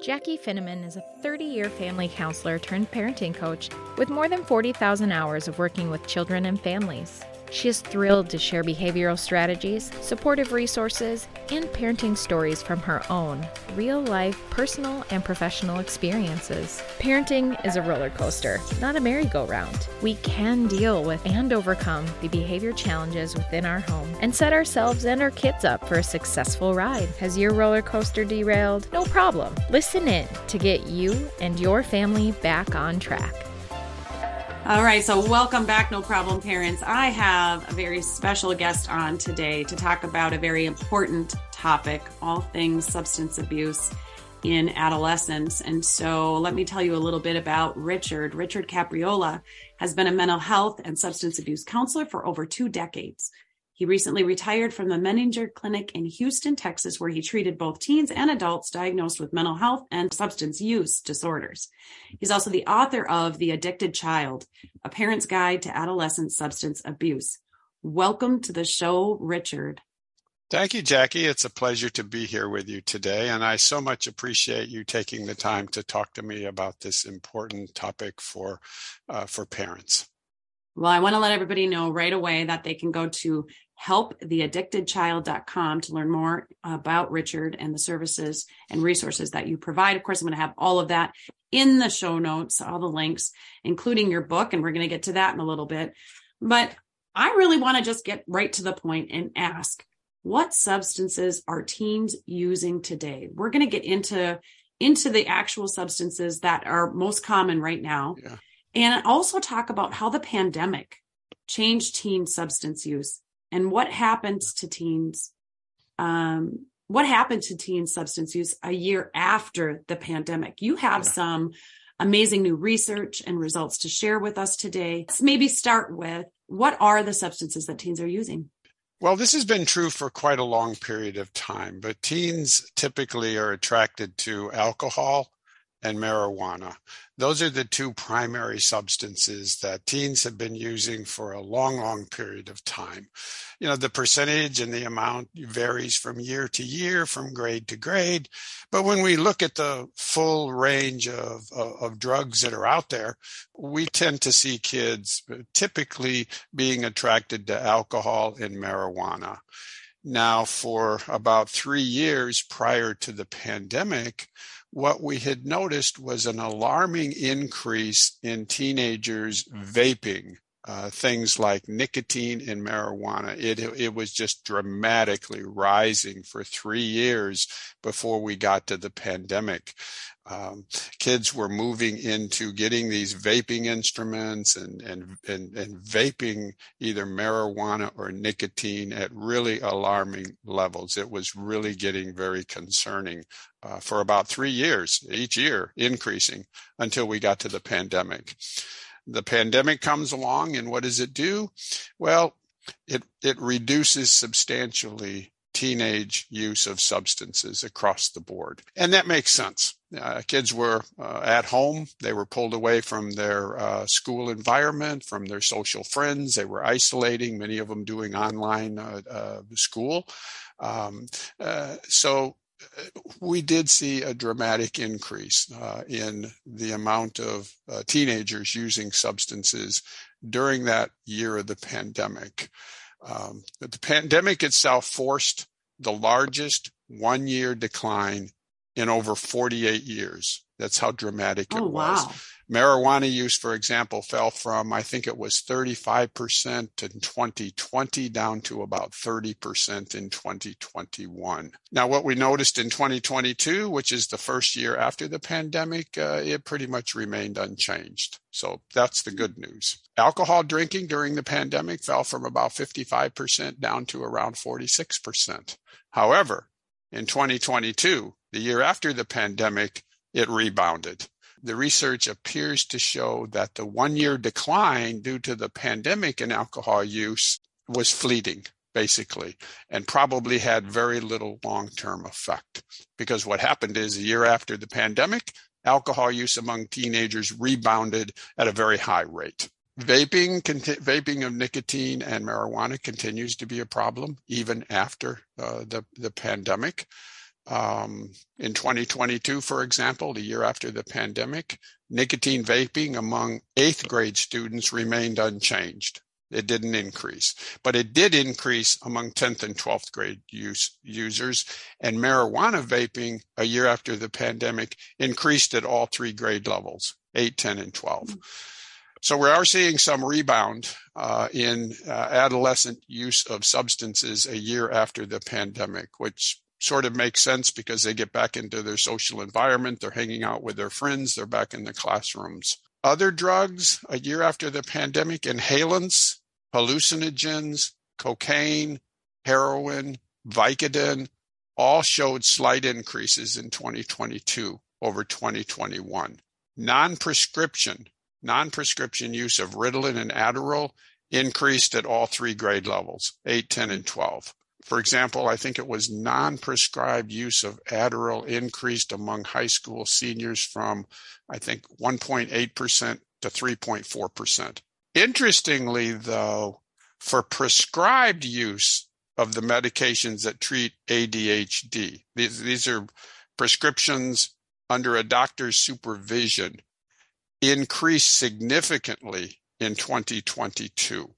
Jaci Finneman is a 30 year family counselor turned parenting coach with more than 40,000 hours of working with children and families. She is thrilled to share behavioral strategies, supportive resources, and parenting stories from her own real life, personal, and professional experiences. Parenting is a roller coaster, not a merry-go-round. We can deal with and overcome the behavior challenges within our home and set ourselves and our kids up for a successful ride. Has your roller coaster derailed? No problem. Listen in to get you and your family back on track. All right, so welcome back, No Problem Parents. I have a very special guest on today to talk about a very important topic all things substance abuse in adolescence. And so let me tell you a little bit about Richard. Richard Capriola has been a mental health and substance abuse counselor for over two decades. He recently retired from the Menninger Clinic in Houston, Texas, where he treated both teens and adults diagnosed with mental health and substance use disorders. He's also the author of The Addicted Child, A Parent's Guide to Adolescent Substance Abuse. Welcome to the show, Richard. Thank you, Jaci. It's a pleasure to be here with you today. And I so much appreciate you taking the time to talk to me about this important topic for, uh, for parents. Well, I want to let everybody know right away that they can go to helptheaddictedchild.com to learn more about Richard and the services and resources that you provide. Of course, I'm going to have all of that in the show notes, all the links, including your book, and we're going to get to that in a little bit. But I really want to just get right to the point and ask what substances are teens using today? We're going to get into into the actual substances that are most common right now. Yeah. And also talk about how the pandemic changed teen substance use and what happens to teens um, what happened to teen substance use a year after the pandemic. You have yeah. some amazing new research and results to share with us today. Let's maybe start with what are the substances that teens are using? Well, this has been true for quite a long period of time, but teens typically are attracted to alcohol and marijuana. Those are the two primary substances that teens have been using for a long, long period of time. You know, the percentage and the amount varies from year to year, from grade to grade. But when we look at the full range of, of, of drugs that are out there, we tend to see kids typically being attracted to alcohol and marijuana. Now, for about three years prior to the pandemic, what we had noticed was an alarming increase in teenagers vaping uh, things like nicotine and marijuana. It, it was just dramatically rising for three years before we got to the pandemic. Um, kids were moving into getting these vaping instruments and, and, and, and vaping either marijuana or nicotine at really alarming levels. It was really getting very concerning uh, for about three years, each year increasing until we got to the pandemic the pandemic comes along and what does it do? Well, it, it reduces substantially teenage use of substances across the board. And that makes sense. Uh, kids were uh, at home. They were pulled away from their uh, school environment, from their social friends. They were isolating, many of them doing online uh, uh, school. Um, uh, so we did see a dramatic increase uh, in the amount of uh, teenagers using substances during that year of the pandemic. Um, the pandemic itself forced the largest one year decline in over 48 years. That's how dramatic it oh, was. Wow. Marijuana use, for example, fell from, I think it was 35% in 2020 down to about 30% in 2021. Now, what we noticed in 2022, which is the first year after the pandemic, uh, it pretty much remained unchanged. So that's the good news. Alcohol drinking during the pandemic fell from about 55% down to around 46%. However, in 2022, the year after the pandemic, it rebounded the research appears to show that the one year decline due to the pandemic in alcohol use was fleeting basically, and probably had very little long term effect. Because what happened is a year after the pandemic, alcohol use among teenagers rebounded at a very high rate. Vaping, conti- vaping of nicotine and marijuana continues to be a problem even after uh, the, the pandemic. Um, in 2022, for example, the year after the pandemic, nicotine vaping among eighth grade students remained unchanged. It didn't increase, but it did increase among 10th and 12th grade use, users. And marijuana vaping a year after the pandemic increased at all three grade levels 8, 10, and 12. So we are seeing some rebound uh, in uh, adolescent use of substances a year after the pandemic, which sort of makes sense because they get back into their social environment, they're hanging out with their friends, they're back in the classrooms. Other drugs, a year after the pandemic, inhalants, hallucinogens, cocaine, heroin, Vicodin, all showed slight increases in 2022 over 2021. Non-prescription, non-prescription use of Ritalin and Adderall increased at all three grade levels, 8, 10, and 12. For example, I think it was non prescribed use of Adderall increased among high school seniors from, I think, 1.8% to 3.4%. Interestingly, though, for prescribed use of the medications that treat ADHD, these, these are prescriptions under a doctor's supervision, increased significantly in 2022.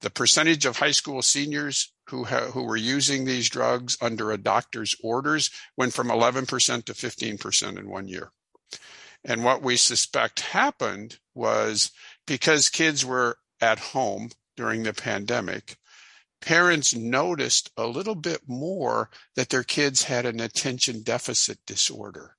The percentage of high school seniors who, ha- who were using these drugs under a doctor's orders went from 11% to 15% in one year. And what we suspect happened was because kids were at home during the pandemic, parents noticed a little bit more that their kids had an attention deficit disorder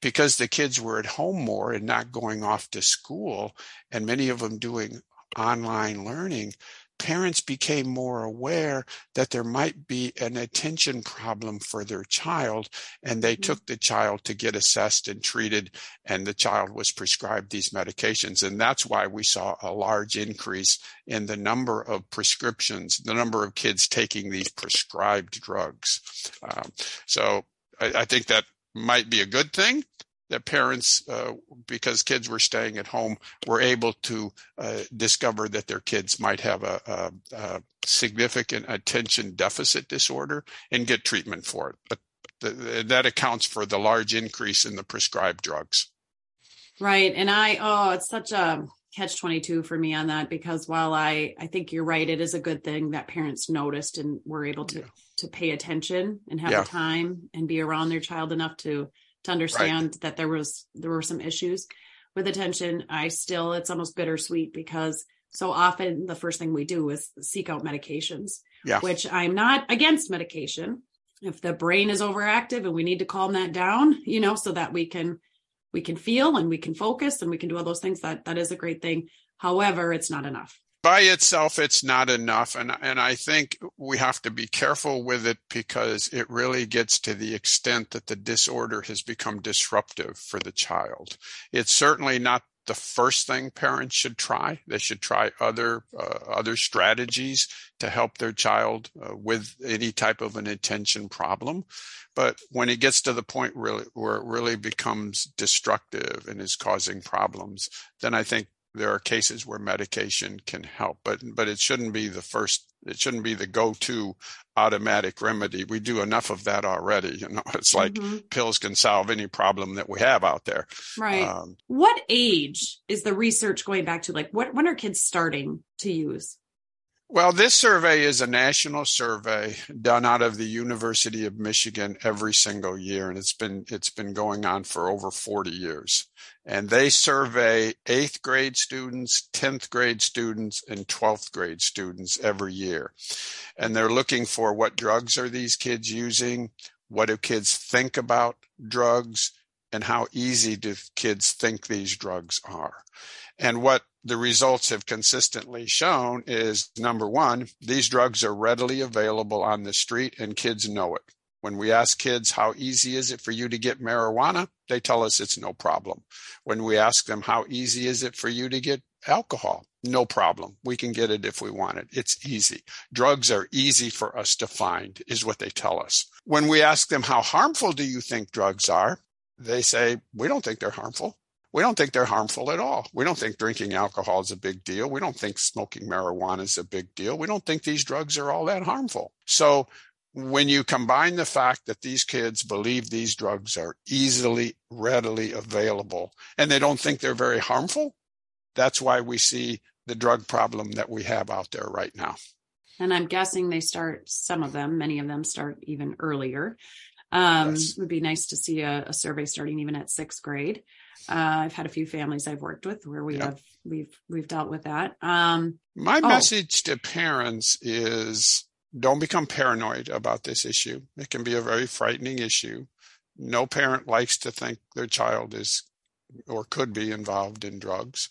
because the kids were at home more and not going off to school, and many of them doing online learning parents became more aware that there might be an attention problem for their child, and they mm-hmm. took the child to get assessed and treated, and the child was prescribed these medications. And that's why we saw a large increase in the number of prescriptions, the number of kids taking these prescribed drugs. Um, so I, I think that might be a good thing that parents, uh, because kids were staying at home, were able to uh, discover that their kids might have a, a, a, significant attention deficit disorder and get treatment for it. But the, that accounts for the large increase in the prescribed drugs. Right. And I, oh, it's such a catch 22 for me on that because while I, I think you're right, it is a good thing that parents noticed and were able to, yeah. to pay attention and have yeah. the time and be around their child enough to to understand right. that there was there were some issues with attention i still it's almost bittersweet because so often the first thing we do is seek out medications yeah. which i'm not against medication if the brain is overactive and we need to calm that down you know so that we can we can feel and we can focus and we can do all those things that that is a great thing however it's not enough by itself it's not enough and and I think we have to be careful with it because it really gets to the extent that the disorder has become disruptive for the child. It's certainly not the first thing parents should try. They should try other uh, other strategies to help their child uh, with any type of an attention problem. But when it gets to the point really where it really becomes destructive and is causing problems, then I think there are cases where medication can help, but but it shouldn't be the first. It shouldn't be the go-to automatic remedy. We do enough of that already. You know, it's like mm-hmm. pills can solve any problem that we have out there. Right. Um, what age is the research going back to? Like, what when are kids starting to use? Well, this survey is a national survey done out of the University of Michigan every single year, and it's been it's been going on for over 40 years. And they survey eighth grade students, 10th grade students, and 12th grade students every year. And they're looking for what drugs are these kids using, what do kids think about drugs, and how easy do kids think these drugs are. And what the results have consistently shown is number one, these drugs are readily available on the street and kids know it. When we ask kids, how easy is it for you to get marijuana? They tell us it's no problem. When we ask them, how easy is it for you to get alcohol? No problem. We can get it if we want it. It's easy. Drugs are easy for us to find, is what they tell us. When we ask them, how harmful do you think drugs are? They say, we don't think they're harmful we don't think they're harmful at all. We don't think drinking alcohol is a big deal. We don't think smoking marijuana is a big deal. We don't think these drugs are all that harmful. So when you combine the fact that these kids believe these drugs are easily, readily available, and they don't think they're very harmful, that's why we see the drug problem that we have out there right now. And I'm guessing they start, some of them, many of them start even earlier. Um, yes. It would be nice to see a, a, survey starting even at sixth grade. Uh, I've had a few families I've worked with where we yep. have we've we've dealt with that. Um, My oh. message to parents is don't become paranoid about this issue. It can be a very frightening issue. No parent likes to think their child is or could be involved in drugs,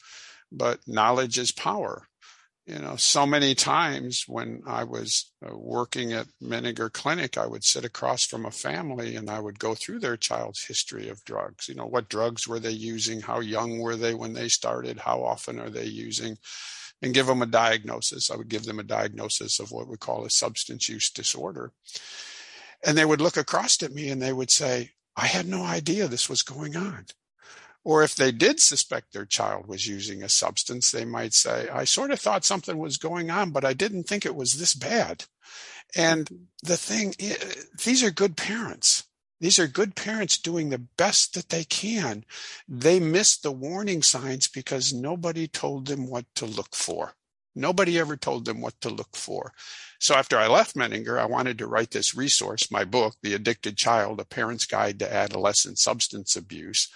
but knowledge is power you know, so many times when I was uh, working at Menninger Clinic, I would sit across from a family and I would go through their child's history of drugs. You know, what drugs were they using? How young were they when they started? How often are they using? And give them a diagnosis. I would give them a diagnosis of what we call a substance use disorder. And they would look across at me and they would say, I had no idea this was going on. Or if they did suspect their child was using a substance, they might say, I sort of thought something was going on, but I didn't think it was this bad. And mm-hmm. the thing is, these are good parents. These are good parents doing the best that they can. They missed the warning signs because nobody told them what to look for. Nobody ever told them what to look for. So after I left Menninger, I wanted to write this resource, my book, The Addicted Child, A Parent's Guide to Adolescent Substance Abuse.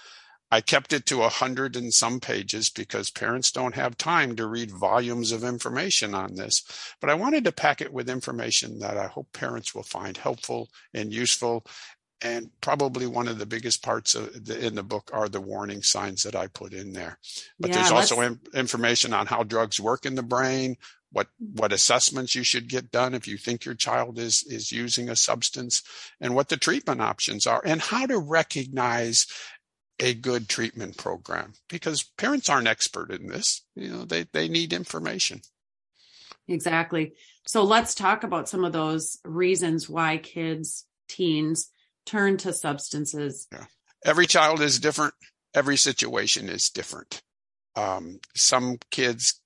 I kept it to a hundred and some pages because parents don't have time to read volumes of information on this. But I wanted to pack it with information that I hope parents will find helpful and useful. And probably one of the biggest parts the, in the book are the warning signs that I put in there. But yeah, there's also in, information on how drugs work in the brain, what what assessments you should get done if you think your child is is using a substance and what the treatment options are and how to recognize a good treatment program because parents aren't expert in this. You know, they, they need information. Exactly. So let's talk about some of those reasons why kids, teens turn to substances. Yeah. Every child is different. Every situation is different. Um, some kids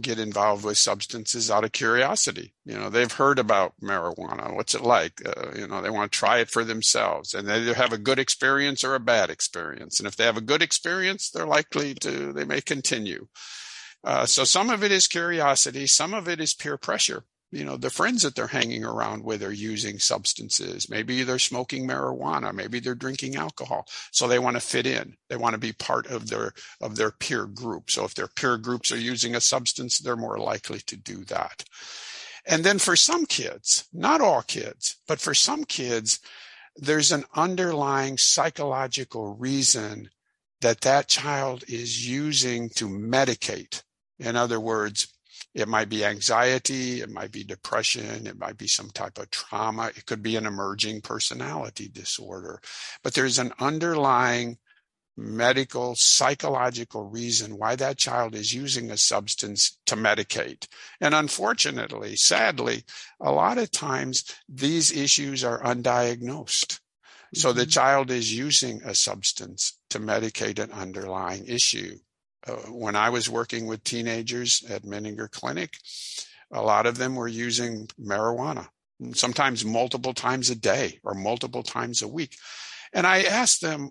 get involved with substances out of curiosity. You know, they've heard about marijuana. What's it like? Uh, you know, they want to try it for themselves and they either have a good experience or a bad experience. And if they have a good experience, they're likely to, they may continue. Uh, so some of it is curiosity. Some of it is peer pressure you know the friends that they're hanging around with are using substances. Maybe they're smoking marijuana. Maybe they're drinking alcohol. So they want to fit in. They want to be part of their of their peer group. So if their peer groups are using a substance they're more likely to do that. And then for some kids not all kids but for some kids there's an underlying psychological reason that that child is using to medicate. In other words it might be anxiety, it might be depression, it might be some type of trauma, it could be an emerging personality disorder. But there's an underlying medical, psychological reason why that child is using a substance to medicate. And unfortunately, sadly, a lot of times these issues are undiagnosed. So the mm-hmm. child is using a substance to medicate an underlying issue. Uh, when I was working with teenagers at Menninger Clinic, a lot of them were using marijuana, sometimes multiple times a day or multiple times a week. And I asked them,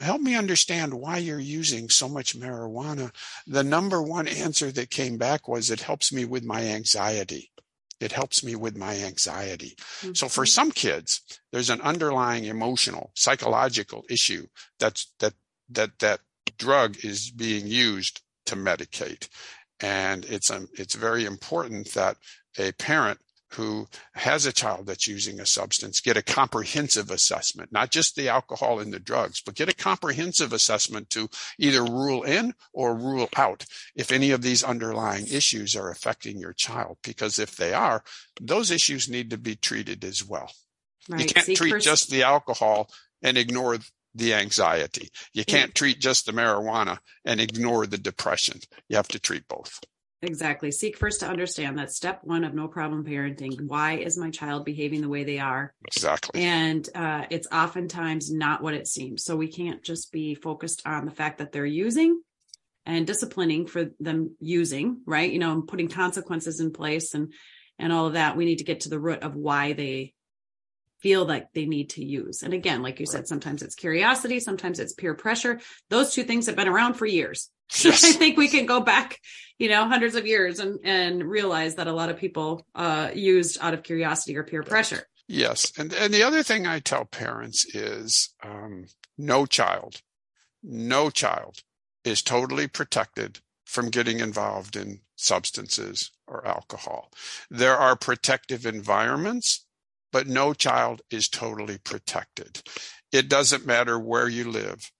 help me understand why you're using so much marijuana. The number one answer that came back was, it helps me with my anxiety. It helps me with my anxiety. Mm-hmm. So for mm-hmm. some kids, there's an underlying emotional, psychological issue that's, that, that, that drug is being used to medicate. And it's, um, it's very important that a parent who has a child that's using a substance get a comprehensive assessment, not just the alcohol and the drugs, but get a comprehensive assessment to either rule in or rule out if any of these underlying issues are affecting your child. Because if they are, those issues need to be treated as well. Right. You can't See, treat just the alcohol and ignore the anxiety. You can't treat just the marijuana and ignore the depression. You have to treat both. Exactly. Seek first to understand that step one of no problem parenting. Why is my child behaving the way they are? Exactly. And uh, it's oftentimes not what it seems. So we can't just be focused on the fact that they're using and disciplining for them using, right? You know, putting consequences in place and and all of that. We need to get to the root of why they feel like they need to use. And again, like you said, sometimes it's curiosity, sometimes it's peer pressure. Those two things have been around for years. Yes. I think we can go back, you know, hundreds of years and, and realize that a lot of people uh, used out of curiosity or peer pressure. Yes. And, and the other thing I tell parents is um, no child, no child is totally protected from getting involved in substances or alcohol. There are protective environments, but no child is totally protected. It doesn't matter where you live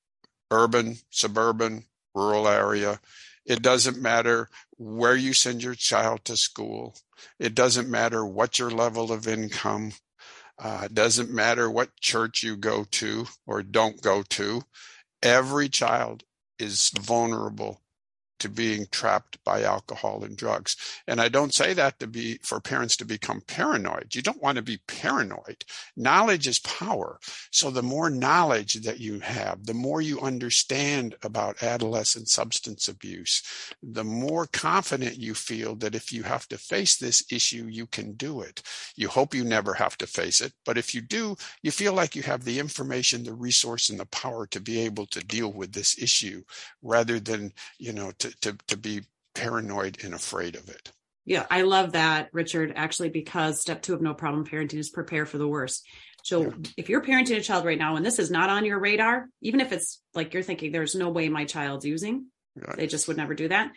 urban, suburban, rural area. It doesn't matter where you send your child to school. It doesn't matter what your level of income. Uh, it doesn't matter what church you go to or don't go to. Every child is vulnerable to being trapped by alcohol and drugs. And I don't say that to be for parents to become paranoid. You don't want to be paranoid. Knowledge is power. So the more knowledge that you have, the more you understand about adolescent substance abuse, the more confident you feel that if you have to face this issue, you can do it. You hope you never have to face it. But if you do, you feel like you have the information, the resource, and the power to be able to deal with this issue rather than, you know, to to, to, be paranoid and afraid of it. Yeah, I love that, Richard, actually, because step two of no problem parenting is prepare for the worst. So yeah. if you're parenting a child right now and this is not on your radar, even if it's like you're thinking there's no way my child's using, right. they just would never do that.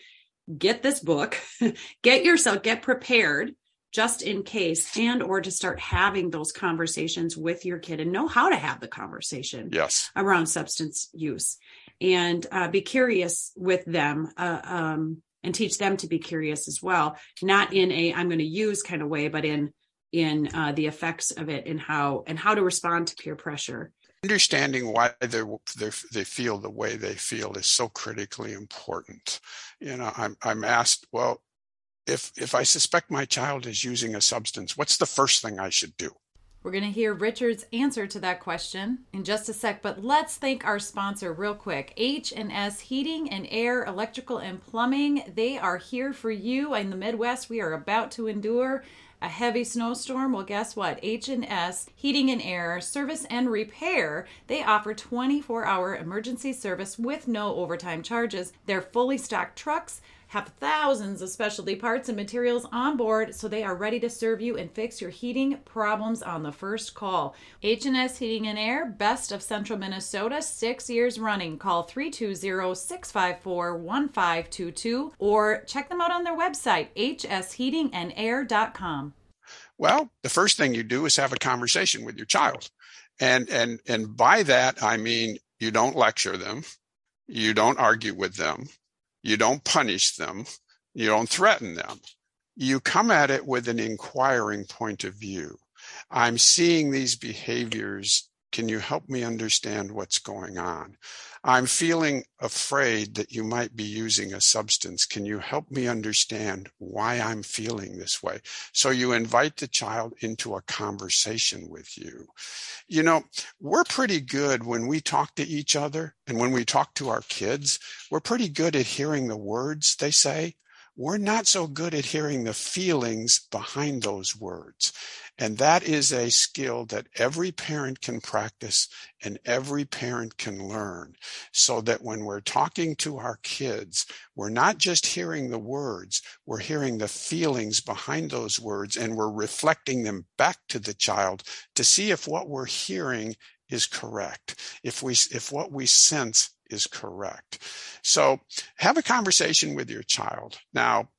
Get this book, get yourself, get prepared just in case and or to start having those conversations with your kid and know how to have the conversation yes around substance use and uh, be curious with them uh, um, and teach them to be curious as well. Not in a i'm going to use kind of way but in in uh, the effects of it and how and how to respond to peer pressure. Understanding why they they feel the way they feel is so critically important. You know i'm i'm asked well if if i suspect my child is using a substance what's the first thing i should do we're going to hear Richard's answer to that question in just a sec, but let's thank our sponsor real quick. H&S Heating and Air, Electrical and Plumbing. They are here for you in the Midwest. We are about to endure a heavy snowstorm. Well, guess what? H&S Heating and Air Service and Repair. They offer 24-hour emergency service with no overtime charges. They're fully stocked trucks have thousands of specialty parts and materials on board so they are ready to serve you and fix your heating problems on the first call. H&S Heating and Air, best of central Minnesota, 6 years running. Call 320-654-1522 or check them out on their website hsheatingandair.com. Well, the first thing you do is have a conversation with your child. And and and by that I mean you don't lecture them, you don't argue with them you don't punish them. You don't threaten them. You come at it with an inquiring point of view. I'm seeing these behaviors. Can you help me understand what's going on? I'm feeling afraid that you might be using a substance. Can you help me understand why I'm feeling this way? So you invite the child into a conversation with you. You know, we're pretty good when we talk to each other and when we talk to our kids, we're pretty good at hearing the words they say. We're not so good at hearing the feelings behind those words. And that is a skill that every parent can practice and every parent can learn so that when we're talking to our kids, we're not just hearing the words, we're hearing the feelings behind those words and we're reflecting them back to the child to see if what we're hearing is correct. If we, if what we sense is correct. So have a conversation with your child. Now,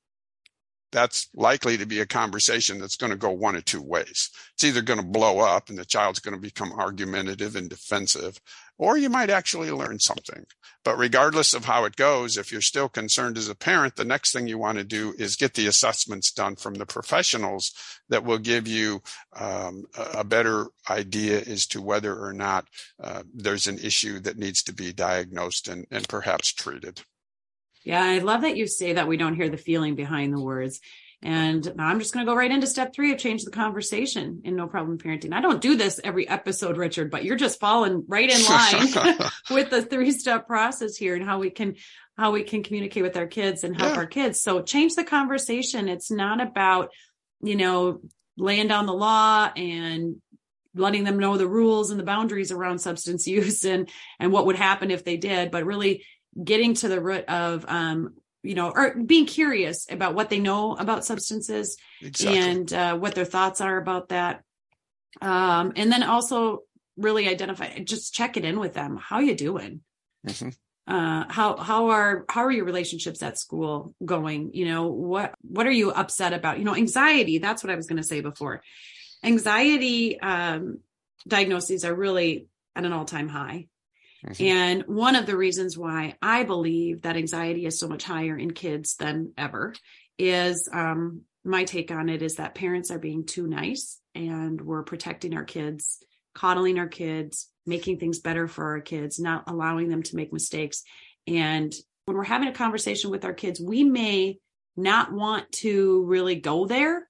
that's likely to be a conversation that's going to go one of two ways. It's either going to blow up and the child's going to become argumentative and defensive, or you might actually learn something. But regardless of how it goes, if you're still concerned as a parent, the next thing you want to do is get the assessments done from the professionals that will give you um, a better idea as to whether or not uh, there's an issue that needs to be diagnosed and, and perhaps treated. Yeah, I love that you say that we don't hear the feeling behind the words. And I'm just going to go right into step three of change the conversation in no problem parenting. I don't do this every episode, Richard, but you're just falling right in line with the three step process here and how we can, how we can communicate with our kids and help yeah. our kids. So change the conversation. It's not about, you know, laying down the law and letting them know the rules and the boundaries around substance use and and what would happen if they did but really getting to the root of um you know or being curious about what they know about substances exactly. and uh, what their thoughts are about that. Um and then also really identify just check it in with them. How you doing? Mm-hmm. uh how how are how are your relationships at school going? You know what what are you upset about? You know anxiety that's what i was going to say before. Anxiety um, diagnoses are really at an all-time high mm-hmm. and one of the reasons why i believe that anxiety is so much higher in kids than ever is um, my take on it is that parents are being too nice and we're protecting our kids coddling our kids making things better for our kids not allowing them to make mistakes and when we're having a conversation with our kids we may not want to really go there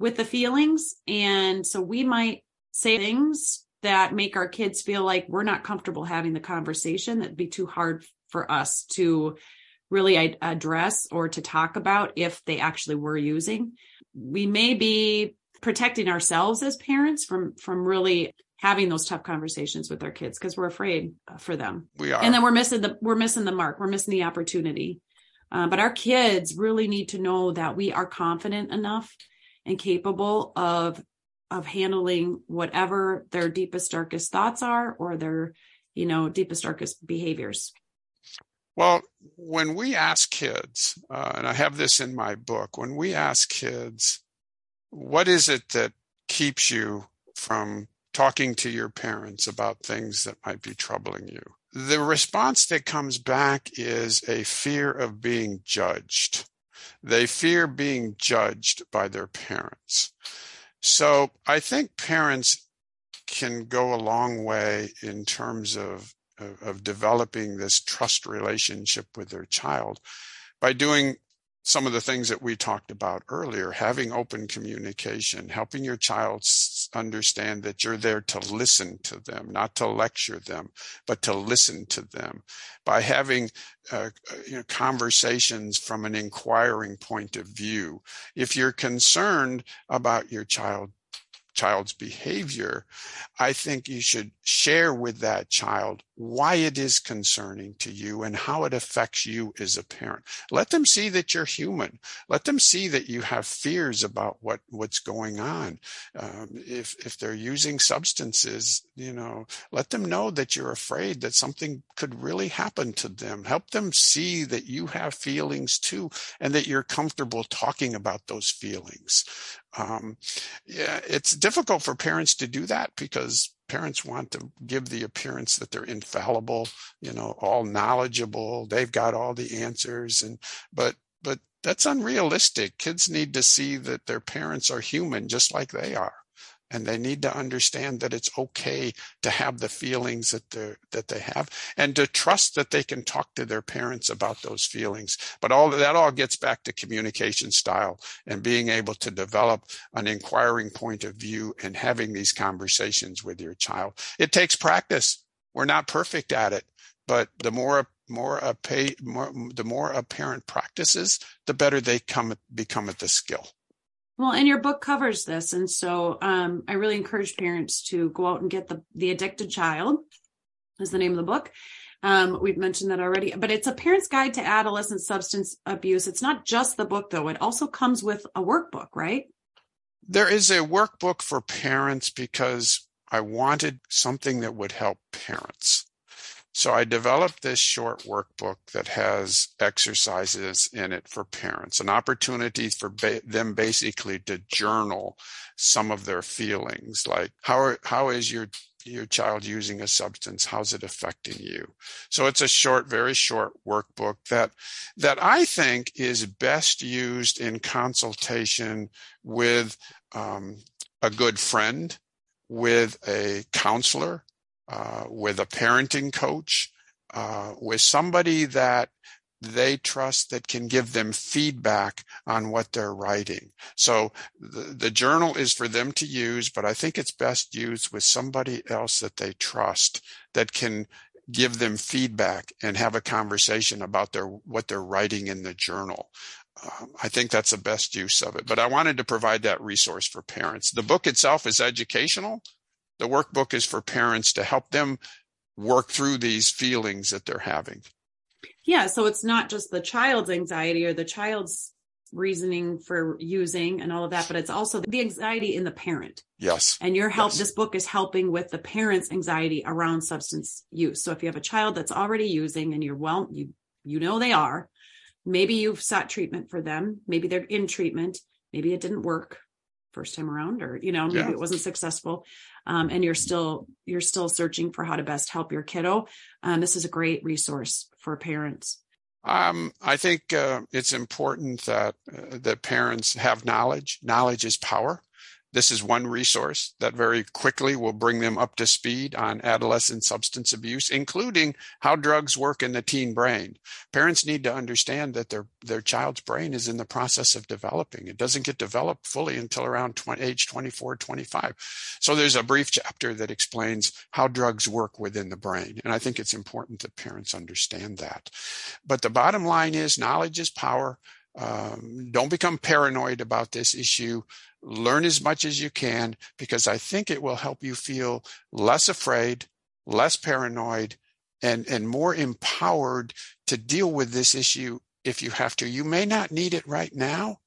with the feelings. And so we might say things that make our kids feel like we're not comfortable having the conversation. That'd be too hard for us to really address or to talk about if they actually were using. We may be protecting ourselves as parents from from really having those tough conversations with our kids because we're afraid for them. We are, and then we're missing the we're missing the mark. We're missing the opportunity. Uh, but our kids really need to know that we are confident enough and capable of of handling whatever their deepest darkest thoughts are or their you know deepest darkest behaviors. Well when we ask kids uh, and i have this in my book when we ask kids what is it that keeps you from talking to your parents about things that might be troubling you? The response that comes back is a fear of being judged. They fear being judged by their parents. So I think parents can go a long way in terms of, of, of developing this trust relationship with their child by doing some of the things that we talked about earlier having open communication helping your child understand that you're there to listen to them not to lecture them but to listen to them. By having uh, you know, conversations from an inquiring point of view if you're concerned about your child child's behavior, I think you should share with that child why it is concerning to you and how it affects you as a parent. Let them see that you're human. Let them see that you have fears about what, what's going on. Um, if, if they're using substances, you know, let them know that you're afraid that something could really happen to them. Help them see that you have feelings too and that you're comfortable talking about those feelings. Um, yeah, it's difficult for parents to do that because parents want to give the appearance that they're infallible, you know, all knowledgeable, they've got all the answers, and but but that's unrealistic. Kids need to see that their parents are human just like they are and they need to understand that it's okay to have the feelings that they that they have and to trust that they can talk to their parents about those feelings. But all that all gets back to communication style and being able to develop an inquiring point of view and having these conversations with your child. It takes practice. We're not perfect at it but the more more a pay more the more a parent practices the better they come become at the skill well, and your book covers this. And so um, I really encourage parents to go out and get the The Addicted Child, is the name of the book. Um, we've mentioned that already, but it's a parent's guide to adolescent substance abuse. It's not just the book, though. It also comes with a workbook, right? There is a workbook for parents because I wanted something that would help parents. So I developed this short workbook that has exercises in it for parents, an opportunity for ba- them basically to journal some of their feelings, like how how is your your child using a substance? How's it affecting you? So it's a short very short workbook that that i think is best used in consultation with um, a good friend with a counselor uh, with a parenting coach, uh, with somebody that they trust that can give them feedback on what they're writing. So the, the, journal is for them to use, but I think it's best used with somebody else that they trust that can give them feedback and have a conversation about their what they're writing in the journal. Um, I think that's the best use of it. But I wanted to provide that resource for parents. The book itself is educational, The workbook is for parents to help them work through these feelings that they're having. Yeah. So it's not just the child's anxiety or the child's reasoning for using and all of that, but it's also the anxiety in the parent. Yes. And your help, Yes. this book is helping with the parent's anxiety around substance use. So if you have a child that's already using and you're well, you, you know they are, maybe you've sought treatment for them. Maybe they're in treatment. Maybe it didn't work first time around or, you know, maybe Yeah. it wasn't successful. Um, and you're still, you're still searching for how to best help your kiddo. Um, this is a great resource for parents. Um, I think uh, it's important that uh, that parents have knowledge. Knowledge is power. This is one resource that very quickly will bring them up to speed on adolescent substance abuse, including how drugs work in the teen brain. Parents need to understand that their their child's brain is in the process of developing. It doesn't get developed fully until around 20, age 24, 25. So there's a brief chapter that explains how drugs work within the brain. And I think it's important that parents understand that. But the bottom line is knowledge is power. Um, don't become paranoid about this issue. Learn as much as you can because I think it will help you feel less afraid, less paranoid, and, and more empowered to deal with this issue if you have to. You may not need it right now,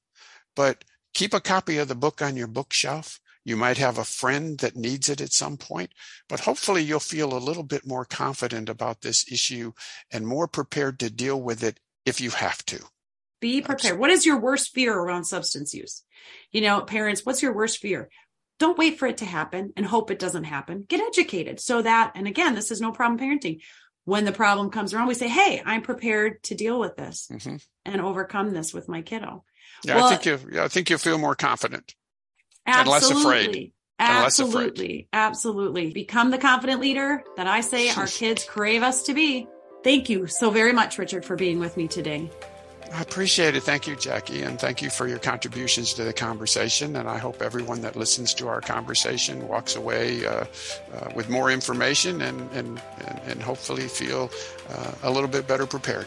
but keep a copy of the book on your bookshelf. You might have a friend that needs it at some point, but hopefully you'll feel a little bit more confident about this issue and more prepared to deal with it if you have to. Be prepared. What is your worst fear around substance use? You know, parents, what's your worst fear? Don't wait for it to happen and hope it doesn't happen. Get educated so that, and again, this is no problem parenting. When the problem comes around, we say, Hey, I'm prepared to deal with this Mhm. and overcome this with my kiddo. Yeah, Well- I think you. Yeah, I think you'll feel more confident. And less afraid. Absolutely. And less afraid. Absolutely. Absolutely. Become the confident leader that I say our kids crave us to be. Thank you so very much, Richard, for being with me today. I appreciate it. Thank you, Jaci, and thank you for your contributions to the conversation. And I hope everyone that listens to our conversation walks away uh, uh, with more information and and and, hopefully feel uh, a little bit better prepared.